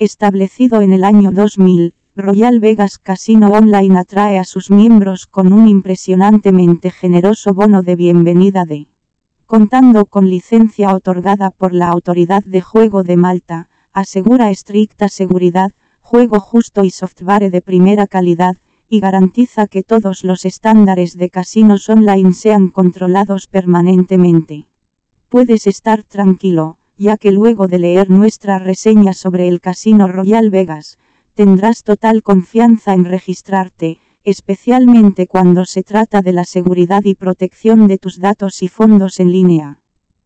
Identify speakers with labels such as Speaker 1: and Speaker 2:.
Speaker 1: Establecido en el año 2000, Royal Vegas Casino Online atrae a sus miembros con un impresionantemente generoso bono de bienvenida de contando con licencia otorgada por la Autoridad de Juego de Malta, asegura estricta seguridad, juego justo y software de primera calidad, y garantiza que todos los estándares de casinos online sean controlados permanentemente. Puedes estar tranquilo, ya que luego de leer nuestra reseña sobre el Casino Royal Vegas, tendrás total confianza en registrarte, especialmente cuando se trata de la seguridad y protección de tus datos y fondos en línea.